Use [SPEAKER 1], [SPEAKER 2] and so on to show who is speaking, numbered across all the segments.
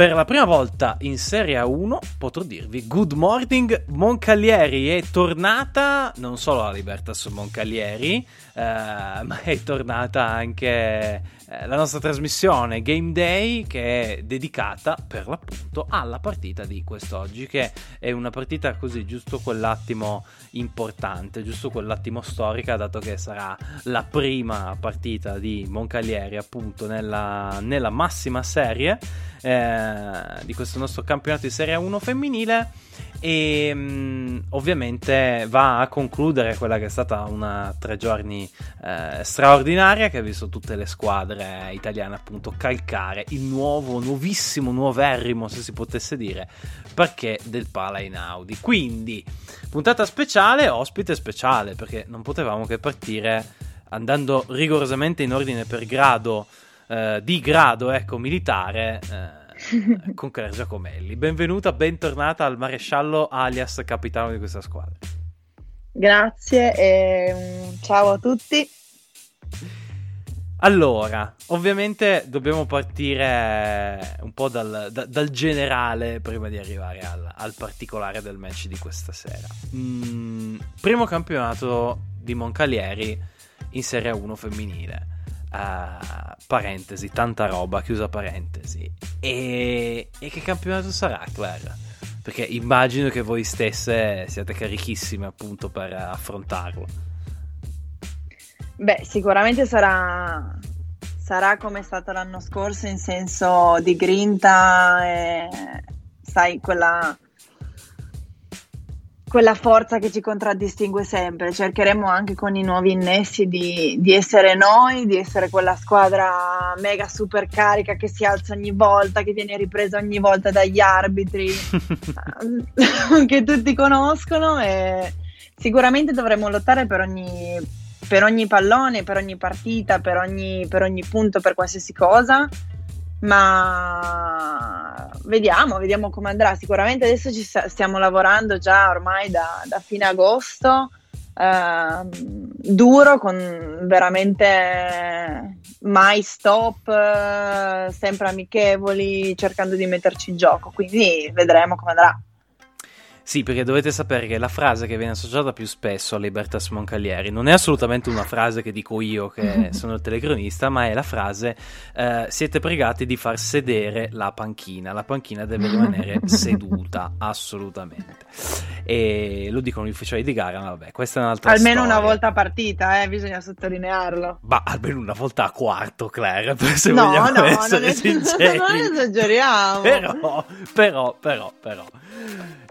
[SPEAKER 1] Per la prima volta in Serie A1 potrò dirvi good morning Moncalieri. È tornata non solo la Libertas Moncalieri eh, ma è tornata anche eh, la nostra trasmissione Game Day che è dedicata per l'appunto alla partita di quest'oggi che è una partita così giusto quell'attimo importante giusto quell'attimo storica dato che sarà la prima partita di Moncalieri appunto nella, nella massima serie eh, di questo nostro campionato di Serie 1 femminile. E mh, mm, ovviamente va a concludere quella che è stata una tre giorni eh, straordinaria che ha visto tutte le squadre italiane appunto calcare il nuovo, nuovissimo, nuoverrimo se si potesse dire perché del Pala in Audi quindi puntata speciale, ospite speciale perché non potevamo che partire andando rigorosamente in ordine per grado eh, di grado ecco militare eh, con Claire Giacomelli. Benvenuta, bentornata al maresciallo alias capitano di questa squadra.
[SPEAKER 2] Grazie e mm, ciao a tutti.
[SPEAKER 1] Allora, ovviamente dobbiamo partire un po' dal, da, dal generale prima di arrivare al, al, particolare del match di questa sera. Mm, primo campionato di Moncalieri in Serie 1 femminile. Uh, parentesi, tanta roba, chiusa parentesi. E, e che campionato sarà, Claire? Perché immagino che voi stesse siate carichissime appunto per affrontarlo.
[SPEAKER 2] Beh, sicuramente sarà, sarà come è stato l'anno scorso in senso di grinta e sai, quella quella forza che ci contraddistingue sempre. Cercheremo anche con i nuovi innessi di, di, essere noi, di essere quella squadra mega super carica che si alza ogni volta, che viene ripresa ogni volta dagli arbitri, che tutti conoscono e sicuramente dovremo lottare per ogni, per ogni pallone, per ogni partita, per ogni, per ogni punto, per qualsiasi cosa ma vediamo, vediamo come andrà. Sicuramente adesso ci stiamo lavorando già ormai da, da fine agosto, eh, duro, con veramente mai stop, eh, sempre amichevoli, cercando di metterci in gioco. Quindi vedremo come andrà.
[SPEAKER 1] Sì, perché dovete sapere che la frase che viene associata più spesso a Libertas Moncalieri non è assolutamente una frase che dico io, che sono il telecronista, ma è la frase eh, siete pregati di far sedere la panchina. La panchina deve rimanere seduta, assolutamente. E lo dicono gli ufficiali di gara, ma vabbè, questa è un'altra
[SPEAKER 2] Almeno
[SPEAKER 1] storia.
[SPEAKER 2] una volta a partita, eh, bisogna sottolinearlo.
[SPEAKER 1] Ma almeno una volta a quarto, Claire, se no, vogliamo no, essere non sinceri.
[SPEAKER 2] Non esageriamo.
[SPEAKER 1] Però, però, però, però.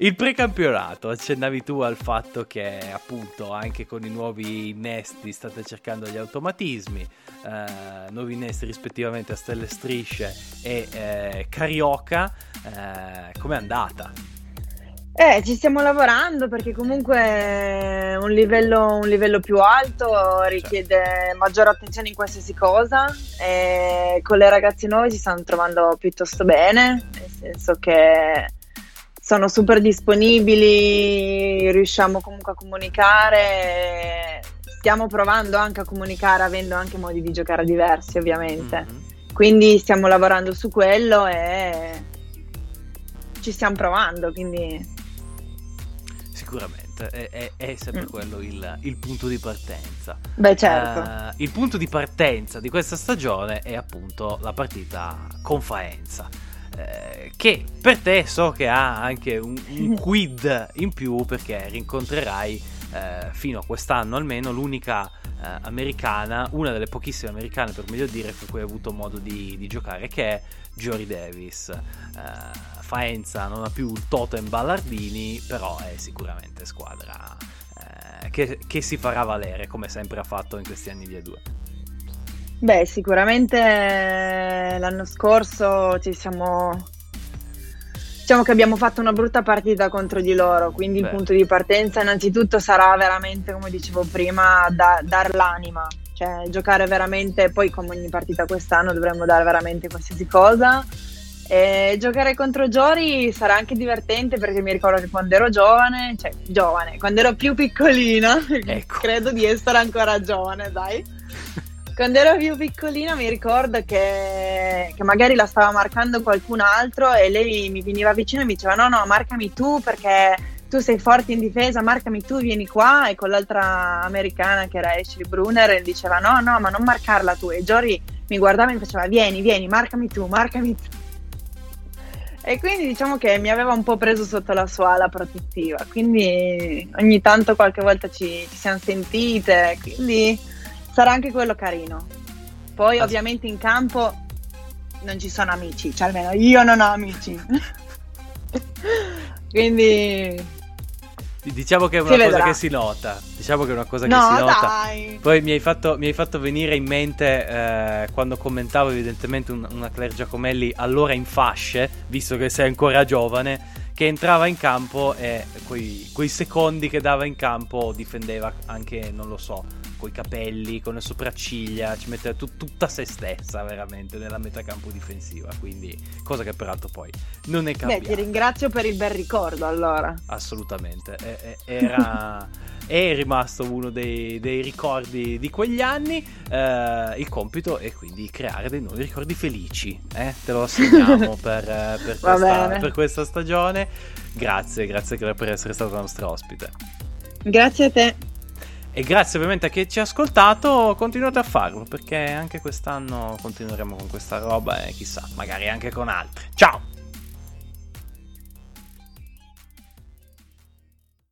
[SPEAKER 1] Il precampionato, accennavi tu al fatto che appunto anche con i nuovi innesti state cercando gli automatismi, eh, nuovi innesti rispettivamente a Stelle Strisce e eh, Carioca, eh, com'è andata?
[SPEAKER 2] Eh, ci stiamo lavorando perché comunque un livello, un livello più alto richiede certo. maggiore attenzione in qualsiasi cosa e con le ragazze nuove ci stanno trovando piuttosto bene, nel senso che sono super disponibili, riusciamo comunque a comunicare, stiamo provando anche a comunicare avendo anche modi di giocare diversi ovviamente. Mm-hmm. Quindi stiamo lavorando su quello e ci stiamo provando, quindi...
[SPEAKER 1] Sicuramente, è, è, è sempre mm. quello il, il, punto di partenza.
[SPEAKER 2] Beh certo.
[SPEAKER 1] Uh, il punto di partenza di questa stagione è appunto la partita con Faenza eh, che per te so che ha anche un, un quid in più perché rincontrerai eh, fino a quest'anno almeno l'unica eh, americana, una delle pochissime americane per meglio dire con cui hai avuto modo di, di giocare che è Jory Davis. Eh, Faenza non ha più il totem Ballardini però è sicuramente squadra eh, che, che si farà valere come sempre ha fatto in questi anni di A2.
[SPEAKER 2] Beh, sicuramente l'anno scorso ci siamo. Diciamo che abbiamo fatto una brutta partita contro di loro, quindi Beh. il punto di partenza innanzitutto sarà veramente, come dicevo prima, da, dar l'anima, cioè giocare veramente, poi come ogni partita quest'anno dovremmo dare veramente qualsiasi cosa. E giocare contro Giori sarà anche divertente perché mi ricordo che quando ero giovane, cioè giovane, quando ero più piccolina, ecco. credo di essere ancora giovane, dai quando ero più piccolina mi ricordo che, che, magari la stava marcando qualcun altro e lei mi veniva vicino e mi diceva no no marcami tu perché tu sei forte in difesa, marcami tu, vieni qua. E con l'altra americana che era Ashley Brunner diceva no no ma non marcarla tu. E Jory mi guardava e mi faceva vieni vieni marcami tu, marcami tu. E quindi diciamo che mi aveva un po' preso sotto la sua ala protettiva. Quindi ogni tanto qualche volta ci, ci siamo sentite quindi sarà anche quello carino. Poi As- ovviamente in campo non ci sono amici, cioè almeno io non ho amici. Quindi
[SPEAKER 1] Diciamo che è una cosa che si nota. Diciamo che è una cosa che
[SPEAKER 2] no,
[SPEAKER 1] si nota.
[SPEAKER 2] Dai.
[SPEAKER 1] Poi mi hai, fatto, mi hai, fatto, venire in mente eh, quando commentavo evidentemente un, una Claire Giacomelli allora in fasce, visto che sei ancora giovane, che entrava in campo e quei, quei secondi che dava in campo difendeva anche, non lo so, coi capelli, con le sopracciglia, ci mette tut- tutta se stessa veramente nella metacampo difensiva, quindi cosa che peraltro poi non è cambiata.
[SPEAKER 2] Beh, ti ringrazio per il bel ricordo allora.
[SPEAKER 1] Assolutamente, era... è rimasto uno dei, dei, ricordi di quegli anni. Eh, il compito è quindi creare dei nuovi ricordi felici. Eh? Te lo assegniamo per, per, questa, per, questa, stagione. Grazie, grazie per essere stata nostra ospite.
[SPEAKER 2] Grazie a te.
[SPEAKER 1] E grazie ovviamente a chi ci ha ascoltato, continuate a farlo perché anche quest'anno continueremo con questa roba e chissà, magari anche con altre. Ciao!